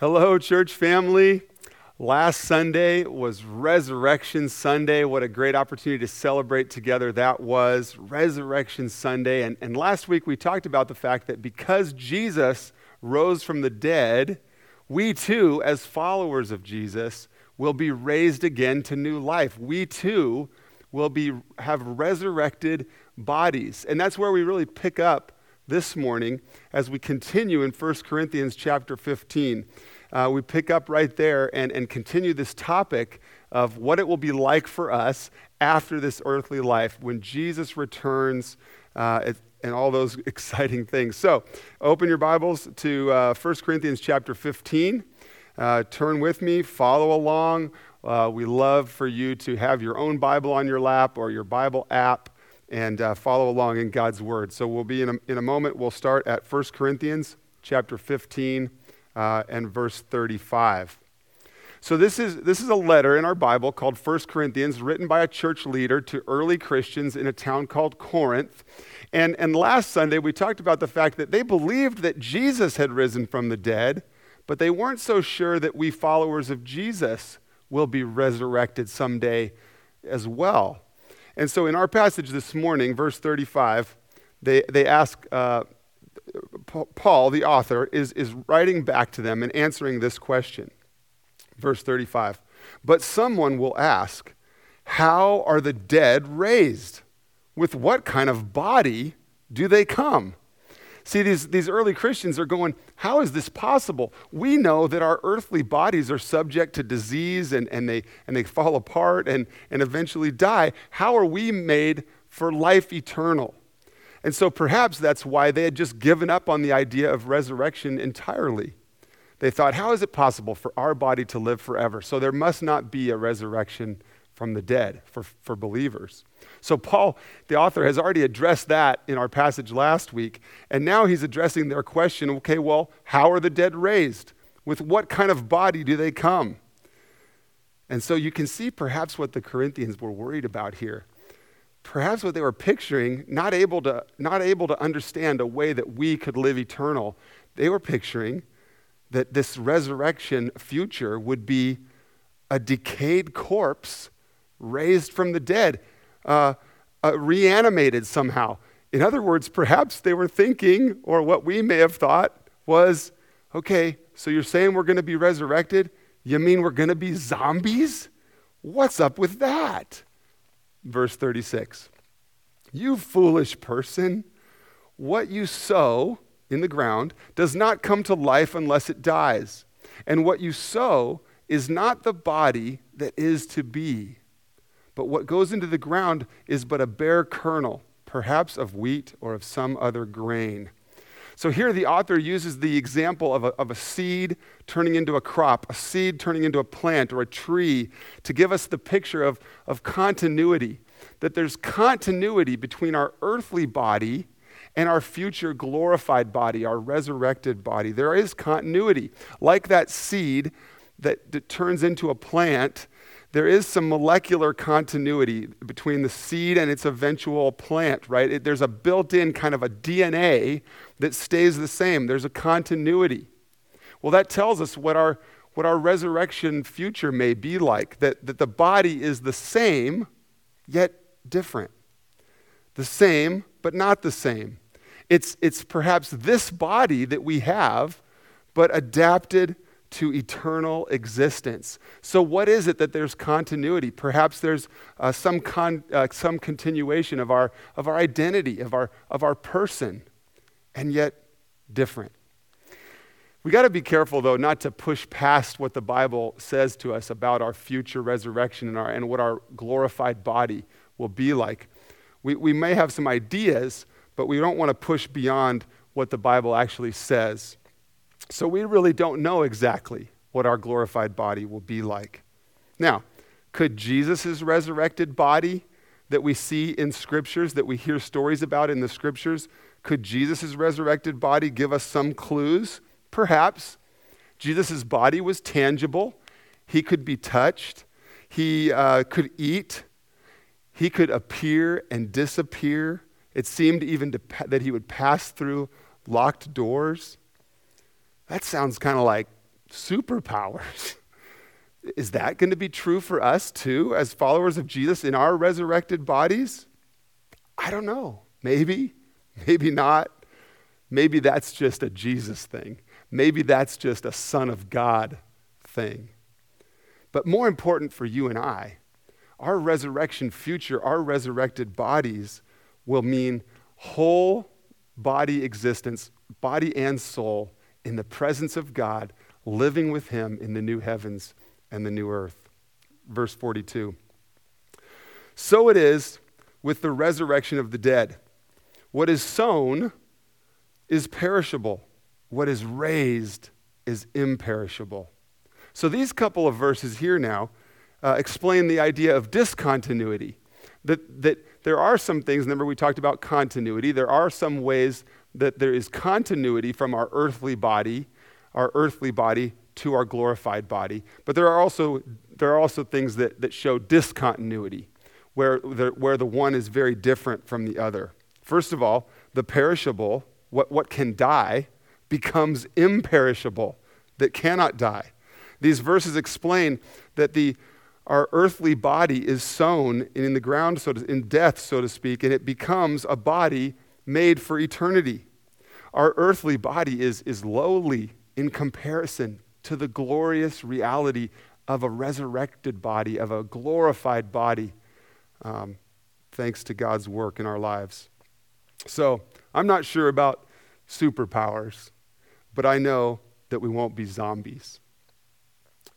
Hello, church family. Last Sunday was Resurrection Sunday. What a great opportunity to celebrate together that was. Resurrection Sunday. And, and last week we talked about the fact that because Jesus rose from the dead, we too, as followers of Jesus, will be raised again to new life. We too will be, have resurrected bodies. And that's where we really pick up this morning as we continue in 1 Corinthians chapter 15. Uh, we pick up right there and, and continue this topic of what it will be like for us after this earthly life when Jesus returns uh, and all those exciting things. So, open your Bibles to uh, 1 Corinthians chapter 15. Uh, turn with me, follow along. Uh, we love for you to have your own Bible on your lap or your Bible app and uh, follow along in God's Word. So we'll be in a, in a moment, we'll start at 1 Corinthians chapter 15 uh, and verse 35. So this is, this is a letter in our Bible called 1 Corinthians, written by a church leader to early Christians in a town called Corinth. And, and last Sunday, we talked about the fact that they believed that Jesus had risen from the dead, but they weren't so sure that we followers of Jesus will be resurrected someday as well. And so in our passage this morning, verse 35, they, they ask, uh, Paul, the author, is, is writing back to them and answering this question. Verse 35. But someone will ask, How are the dead raised? With what kind of body do they come? See, these, these early Christians are going, How is this possible? We know that our earthly bodies are subject to disease and, and, they, and they fall apart and, and eventually die. How are we made for life eternal? And so perhaps that's why they had just given up on the idea of resurrection entirely. They thought, How is it possible for our body to live forever? So there must not be a resurrection from the dead for, for believers. So, Paul, the author, has already addressed that in our passage last week. And now he's addressing their question okay, well, how are the dead raised? With what kind of body do they come? And so you can see perhaps what the Corinthians were worried about here. Perhaps what they were picturing, not able to, not able to understand a way that we could live eternal, they were picturing that this resurrection future would be a decayed corpse raised from the dead uh, uh, reanimated somehow. In other words, perhaps they were thinking, or what we may have thought was, okay, so you're saying we're going to be resurrected? You mean we're going to be zombies? What's up with that? Verse 36 You foolish person, what you sow in the ground does not come to life unless it dies. And what you sow is not the body that is to be but what goes into the ground is but a bare kernel, perhaps of wheat or of some other grain. So here the author uses the example of a, of a seed turning into a crop, a seed turning into a plant or a tree to give us the picture of, of continuity. That there's continuity between our earthly body and our future glorified body, our resurrected body. There is continuity. Like that seed that, that turns into a plant there is some molecular continuity between the seed and its eventual plant, right? It, there's a built in kind of a DNA that stays the same. There's a continuity. Well, that tells us what our, what our resurrection future may be like that, that the body is the same, yet different. The same, but not the same. It's, it's perhaps this body that we have, but adapted to eternal existence. So, what is it that there's continuity? Perhaps there's uh, some, con- uh, some continuation of our, of our identity, of our, of our person, and yet different. We got to be careful, though, not to push past what the Bible says to us about our future resurrection and, our, and what our glorified body will be like. We, we may have some ideas, but we don't want to push beyond what the Bible actually says. So we really don't know exactly what our glorified body will be like. Now, could Jesus' resurrected body that we see in scriptures, that we hear stories about in the scriptures, could Jesus' resurrected body give us some clues? Perhaps. Jesus' body was tangible, he could be touched, he uh, could eat, he could appear and disappear. It seemed even to, that he would pass through locked doors. That sounds kind of like superpowers. Is that going to be true for us too, as followers of Jesus in our resurrected bodies? I don't know. Maybe, maybe not. Maybe that's just a Jesus thing. Maybe that's just a Son of God thing. But more important for you and I, our resurrection future, our resurrected bodies will mean whole body existence, body and soul, in the presence of God, living with Him in the new heavens and the new earth. Verse 42. So it is with the resurrection of the dead. What is sown is perishable, what is raised is imperishable. So these couple of verses here now uh, explain the idea of discontinuity. That, that there are some things, remember we talked about continuity, there are some ways that there is continuity from our earthly body, our earthly body to our glorified body. But there are also, there are also things that, that show discontinuity, where the, where the one is very different from the other. First of all, the perishable, what, what can die, becomes imperishable, that cannot die. These verses explain that the, our earthly body is sown in the ground, so to, in death, so to speak, and it becomes a body made for eternity. Our earthly body is, is lowly in comparison to the glorious reality of a resurrected body, of a glorified body, um, thanks to God's work in our lives. So I'm not sure about superpowers, but I know that we won't be zombies.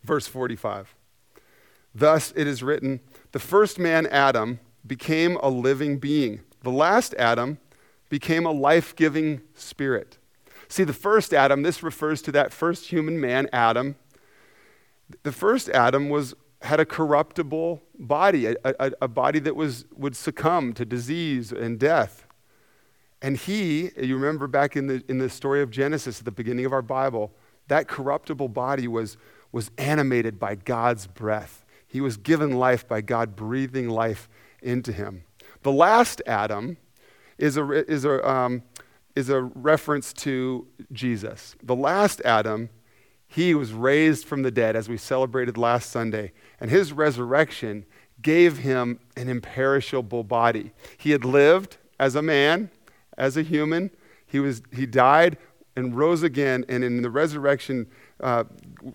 Verse 45. Thus it is written, the first man, Adam, became a living being. The last Adam became a life giving spirit. See, the first Adam, this refers to that first human man, Adam. The first Adam was, had a corruptible body, a, a, a body that was, would succumb to disease and death. And he, you remember back in the, in the story of Genesis at the beginning of our Bible, that corruptible body was, was animated by God's breath. He was given life by God breathing life into him. The last Adam is a, is a, um, is a reference to Jesus. The last Adam, he was raised from the dead, as we celebrated last Sunday, and his resurrection gave him an imperishable body. He had lived as a man, as a human. He, was, he died and rose again, and in the resurrection uh,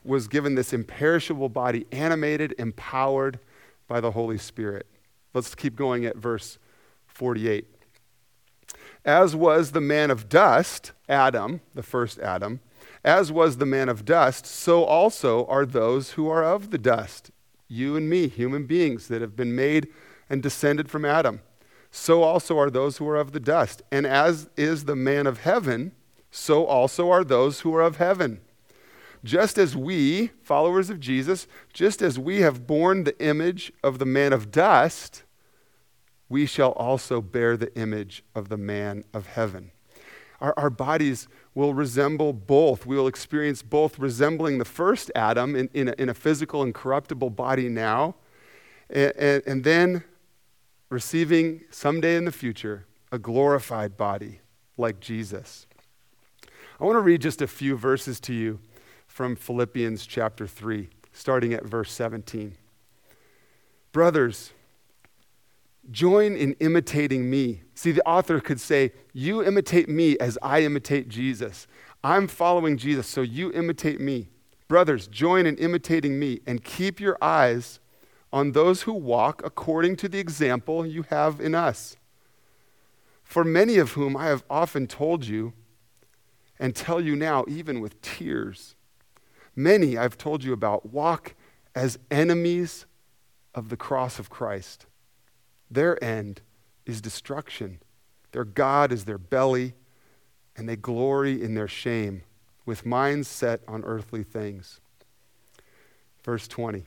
was given this imperishable body, animated, empowered by the Holy Spirit. Let's keep going at verse 48 as was the man of dust, Adam, the first Adam, as was the man of dust, so also are those who are of the dust, you and me, human beings that have been made and descended from Adam. So also are those who are of the dust. And as is the man of heaven, so also are those who are of heaven. Just as we, followers of Jesus, just as we have borne the image of the man of dust, we shall also bear the image of the man of heaven. Our, our bodies will resemble both. We will experience both resembling the first Adam in, in, a, in a physical and corruptible body now, and, and, and then receiving someday in the future a glorified body like Jesus. I want to read just a few verses to you from Philippians chapter 3, starting at verse 17. Brothers, Join in imitating me. See, the author could say, You imitate me as I imitate Jesus. I'm following Jesus, so you imitate me. Brothers, join in imitating me and keep your eyes on those who walk according to the example you have in us. For many of whom I have often told you, and tell you now, even with tears, many I've told you about walk as enemies of the cross of Christ. Their end is destruction. Their God is their belly, and they glory in their shame, with minds set on earthly things. Verse 20.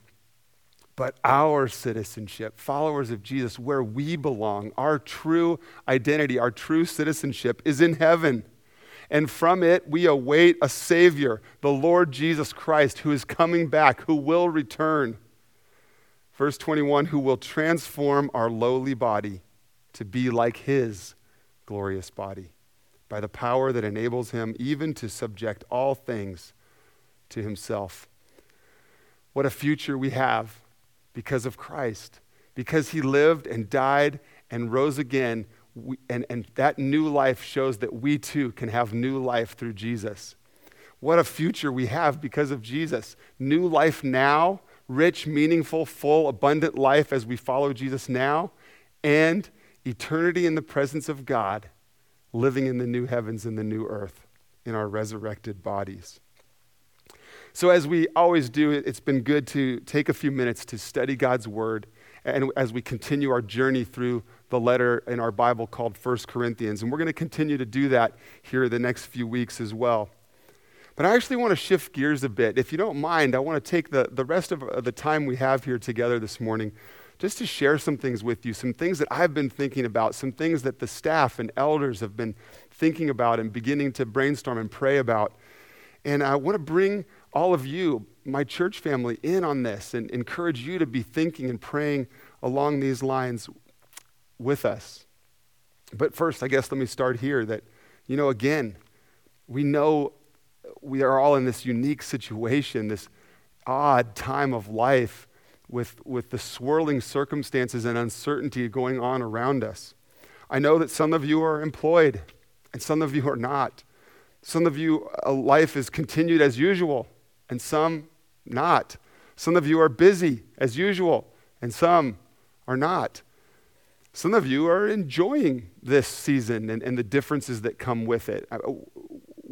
But our citizenship, followers of Jesus, where we belong, our true identity, our true citizenship is in heaven. And from it we await a Savior, the Lord Jesus Christ, who is coming back, who will return. Verse 21 who will transform our lowly body to be like his glorious body by the power that enables him even to subject all things to himself. What a future we have because of Christ. Because he lived and died and rose again, we, and, and that new life shows that we too can have new life through Jesus. What a future we have because of Jesus. New life now, rich, meaningful, full, abundant life as we follow Jesus now, and eternity in the presence of God, living in the new heavens and the new earth in our resurrected bodies. So, as we always do, it's been good to take a few minutes to study God's Word and as we continue our journey through the letter in our Bible called 1 Corinthians. And we're going to continue to do that here the next few weeks as well. But I actually want to shift gears a bit. If you don't mind, I want to take the, the rest of the time we have here together this morning just to share some things with you, some things that I've been thinking about, some things that the staff and elders have been thinking about and beginning to brainstorm and pray about. And I want to bring all of you, my church family, in on this and encourage you to be thinking and praying along these lines with us. But first, I guess let me start here that, you know, again, we know we are all in this unique situation, this odd time of life with, with the swirling circumstances and uncertainty going on around us. I know that some of you are employed and some of you are not. Some of you, a life is continued as usual, and some not. Some of you are busy as usual, and some are not. Some of you are enjoying this season and, and the differences that come with it. Uh,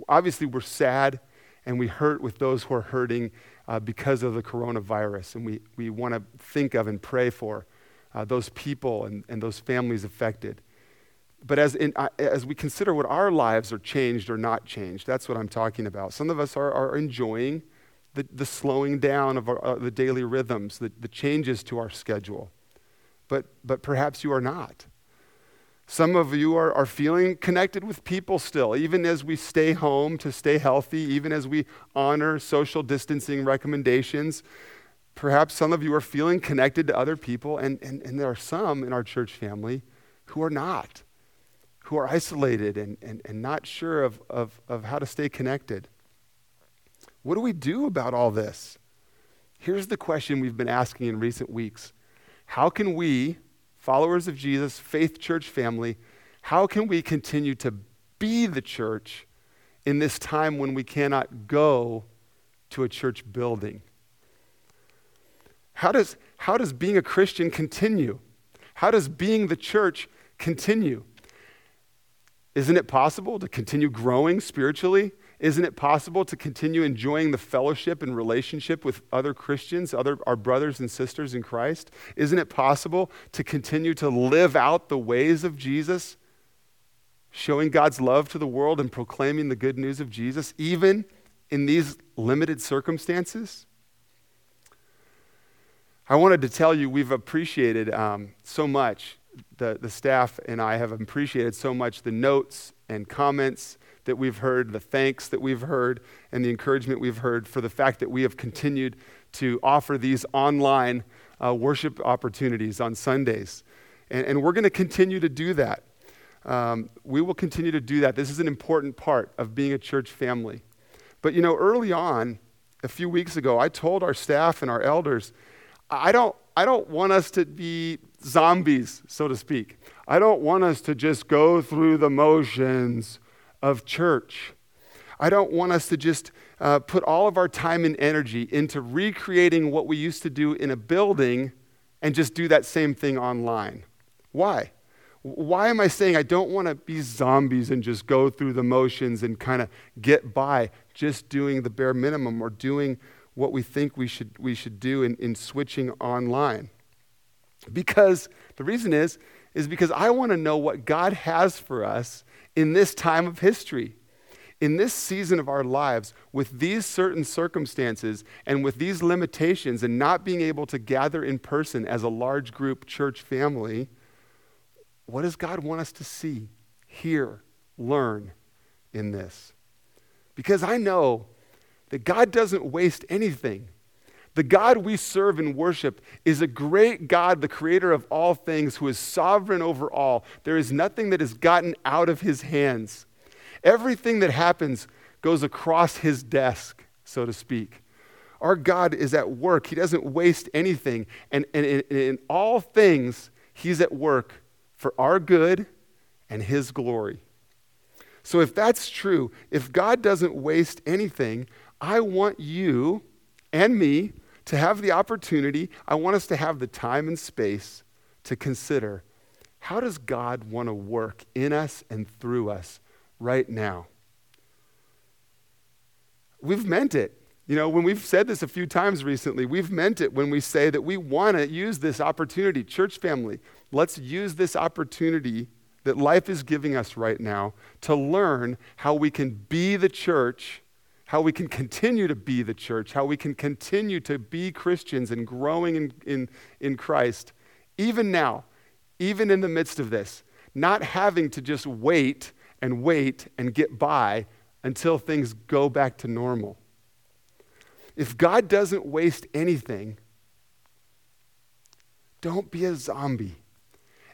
Obviously, we're sad and we hurt with those who are hurting uh, because of the coronavirus, and we, we want to think of and pray for uh, those people and, and those families affected. But as, in, uh, as we consider what our lives are changed or not changed, that's what I'm talking about. Some of us are, are enjoying the, the slowing down of our, uh, the daily rhythms, the, the changes to our schedule. But, but perhaps you are not. Some of you are, are feeling connected with people still, even as we stay home to stay healthy, even as we honor social distancing recommendations. Perhaps some of you are feeling connected to other people, and, and, and there are some in our church family who are not who are isolated and, and, and not sure of, of, of how to stay connected. What do we do about all this? Here's the question we've been asking in recent weeks How can we, followers of Jesus, faith church family, how can we continue to be the church in this time when we cannot go to a church building? How does, how does being a Christian continue? How does being the church continue? Isn't it possible to continue growing spiritually? Isn't it possible to continue enjoying the fellowship and relationship with other Christians, other, our brothers and sisters in Christ? Isn't it possible to continue to live out the ways of Jesus, showing God's love to the world and proclaiming the good news of Jesus, even in these limited circumstances? I wanted to tell you we've appreciated um, so much the, the staff and I have appreciated so much the notes and comments that we've heard, the thanks that we've heard, and the encouragement we've heard for the fact that we have continued to offer these online uh, worship opportunities on Sundays. And, and we're going to continue to do that. Um, we will continue to do that. This is an important part of being a church family. But you know, early on, a few weeks ago, I told our staff and our elders, I don't, I don't want us to be zombies, so to speak. I don't want us to just go through the motions of church. I don't want us to just uh, put all of our time and energy into recreating what we used to do in a building and just do that same thing online. Why? Why am I saying I don't want to be zombies and just go through the motions and kind of get by just doing the bare minimum or doing what we think we should, we should do in, in switching online. Because the reason is, is because I want to know what God has for us in this time of history. In this season of our lives, with these certain circumstances and with these limitations, and not being able to gather in person as a large group church family, what does God want us to see, hear, learn in this? Because I know that God doesn't waste anything. The God we serve and worship is a great God, the creator of all things, who is sovereign over all. There is nothing that has gotten out of his hands. Everything that happens goes across his desk, so to speak. Our God is at work. He doesn't waste anything. And, and in, in all things, He's at work for our good and His glory. So, if that's true, if God doesn't waste anything, I want you and me to have the opportunity, I want us to have the time and space to consider how does God want to work in us and through us right now? We've meant it. You know, when we've said this a few times recently, we've meant it when we say that we want to use this opportunity. Church family, let's use this opportunity that life is giving us right now to learn how we can be the church, how we can continue to be the church, how we can continue to be Christians and growing in, in, in Christ, even now, even in the midst of this, not having to just wait and wait and get by until things go back to normal. If God doesn't waste anything, don't be a zombie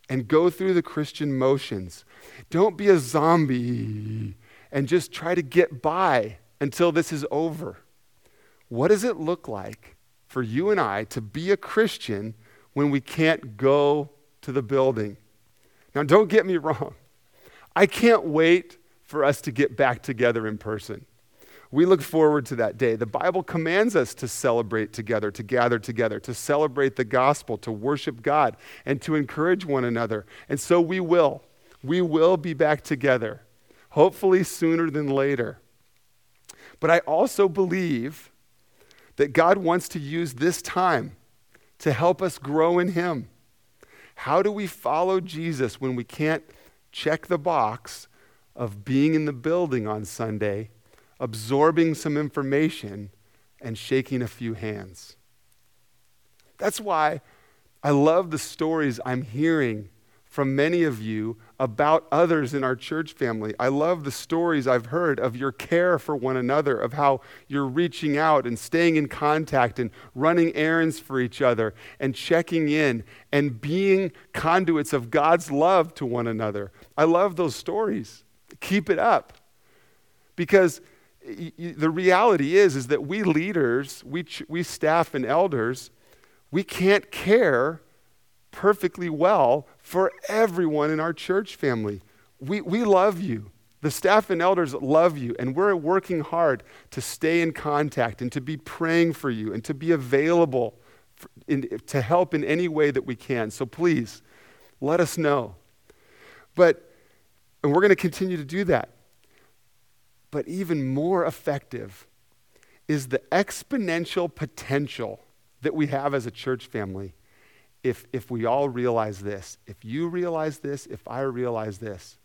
and go through the Christian motions. Don't be a zombie and just try to get by until this is over. What does it look like for you and I to be a Christian when we can't go to the building? Now, don't get me wrong. I can't wait for us to get back together in person. We look forward to that day. The Bible commands us to celebrate together, to gather together, to celebrate the gospel, to worship God, and to encourage one another. And so we will. We will be back together, hopefully sooner than later. But I also believe that God wants to use this time to help us grow in Him. How do we follow Jesus when we can't check the box of being in the building on Sunday absorbing some information and shaking a few hands. That's why I love the stories I'm hearing from many of you about others in our church family. I love the stories I've heard of your care for one another, of how you're reaching out and staying in contact and running errands for each other and checking in and being conduits of God's love to one another. I love those stories. Keep it up. Because the reality is is that we leaders we, we staff and elders we can't care perfectly well for everyone in our church family. We, we love you. The staff and elders love you and we're working hard to stay in contact and to be praying for you and to be available for, in, to help in any way that we can. So please let us know. But and we're going to continue to do that. But even more effective is the exponential potential that we have as a church family if, if we all realize this. If you realize this, if I realize this,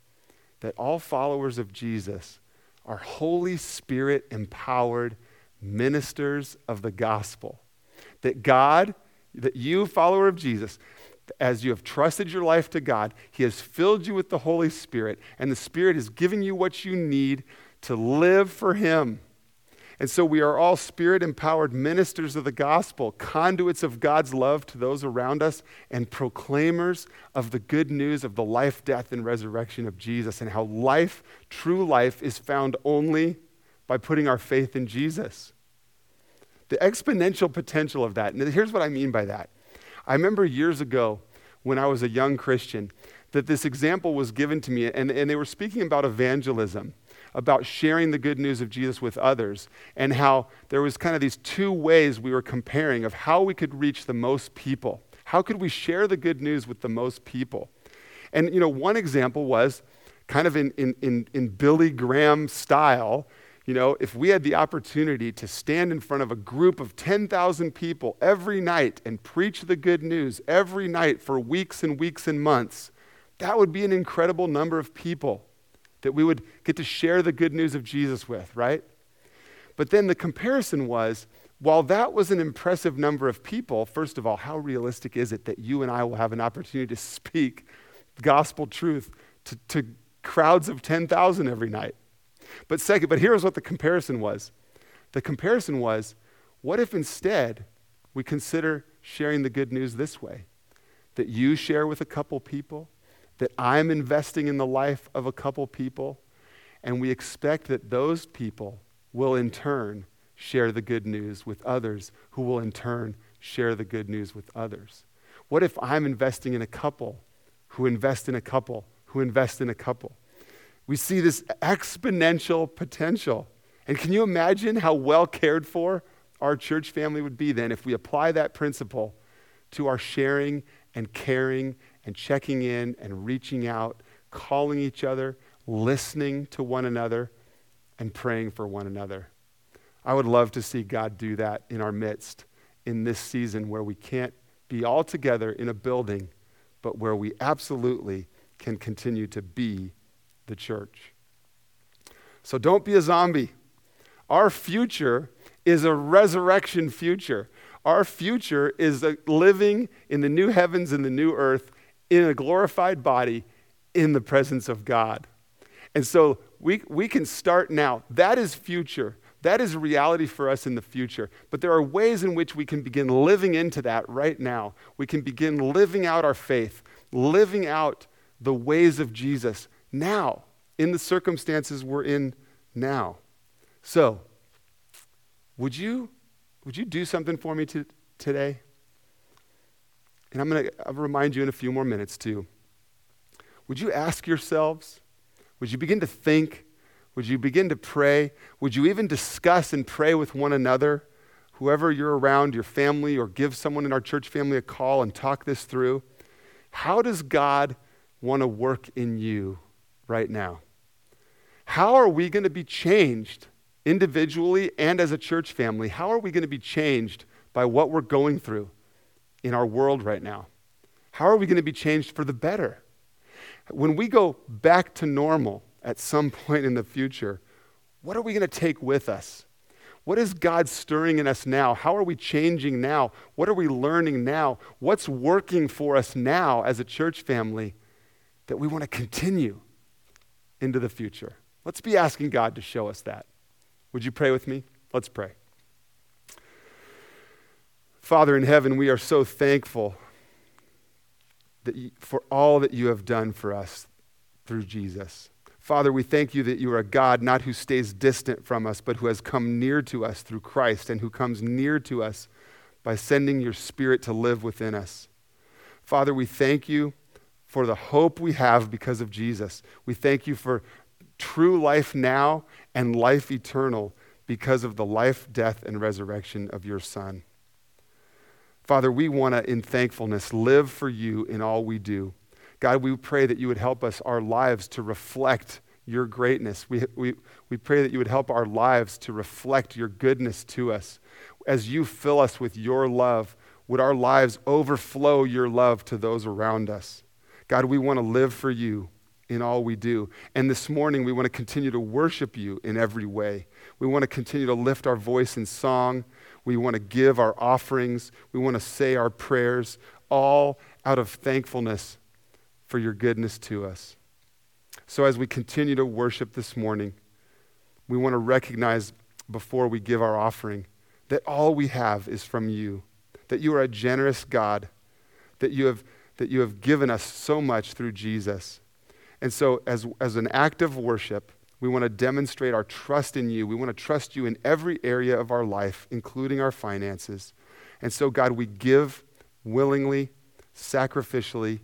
that all followers of Jesus are Holy Spirit empowered ministers of the gospel. That God, that you, follower of Jesus, as you have trusted your life to God, He has filled you with the Holy Spirit, and the Spirit is giving you what you need to live for Him. And so we are all spirit empowered ministers of the gospel, conduits of God's love to those around us, and proclaimers of the good news of the life, death, and resurrection of Jesus, and how life, true life, is found only by putting our faith in Jesus. The exponential potential of that. And here's what I mean by that. I remember years ago when I was a young Christian that this example was given to me, and, and they were speaking about evangelism about sharing the good news of Jesus with others and how there was kind of these two ways we were comparing of how we could reach the most people. How could we share the good news with the most people? And, you know, one example was kind of in, in, in, in Billy Graham style, you know, if we had the opportunity to stand in front of a group of 10,000 people every night and preach the good news every night for weeks and weeks and months, that would be an incredible number of people that we would get to share the good news of Jesus with, right? But then the comparison was while that was an impressive number of people, first of all, how realistic is it that you and I will have an opportunity to speak gospel truth to, to crowds of 10,000 every night? But second, but here's what the comparison was the comparison was what if instead we consider sharing the good news this way? That you share with a couple people, that I'm investing in the life of a couple people, and we expect that those people will in turn share the good news with others who will in turn share the good news with others? What if I'm investing in a couple who invest in a couple who invest in a couple? We see this exponential potential. And can you imagine how well cared for our church family would be then if we apply that principle to our sharing and caring and checking in and reaching out, calling each other, listening to one another, and praying for one another. I would love to see God do that in our midst in this season where we can't be all together in a building, but where we absolutely can continue to be the church. So don't be a zombie. Our future is a resurrection future. Our future is living in the new heavens and the new earth in a glorified body in the presence of God. And so we, we can start now. That is future. That is reality for us in the future. But there are ways in which we can begin living into that right now. We can begin living out our faith, living out the ways of Jesus now, in the circumstances we're in now. So, would you, would you do something for me to, today? And I'm going to remind you in a few more minutes, too. Would you ask yourselves, would you begin to think, would you begin to pray? Would you even discuss and pray with one another, whoever you're around, your family, or give someone in our church family a call and talk this through? How does God want to work in you right now? How are we going to be changed individually and as a church family, how are we going to be changed by what we're going through in our world right now? How are we going to be changed for the better? When we go back to normal at some point in the future, what are we going to take with us? What is God stirring in us now? How are we changing now? What are we learning now? What's working for us now as a church family that we want to continue into the future? Let's be asking God to show us that. Would you pray with me? Let's pray. Father in heaven, we are so thankful that you, for all that you have done for us through Jesus. Father, we thank you that you are a God not who stays distant from us, but who has come near to us through Christ and who comes near to us by sending your Spirit to live within us. Father, we thank you for the hope we have because of Jesus. We thank you for true life now and life eternal because of the life, death, and resurrection of your Son. Father, we want to, in thankfulness, live for you in all we do. God, we pray that you would help us, our lives, to reflect your greatness. We, we, we pray that you would help our lives to reflect your goodness to us. As you fill us with your love, would our lives overflow your love to those around us? God, we want to live for you in all we do. And this morning, we want to continue to worship you in every way. We want to continue to lift our voice in song. We want to give our offerings. We want to say our prayers, all out of thankfulness for your goodness to us. So, as we continue to worship this morning, we want to recognize before we give our offering that all we have is from you, that you are a generous God, that you have, that you have given us so much through Jesus. And so, as, as an act of worship, we want to demonstrate our trust in you. We want to trust you in every area of our life, including our finances. And so, God, we give willingly, sacrificially,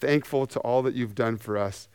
thankful to all that you've done for us.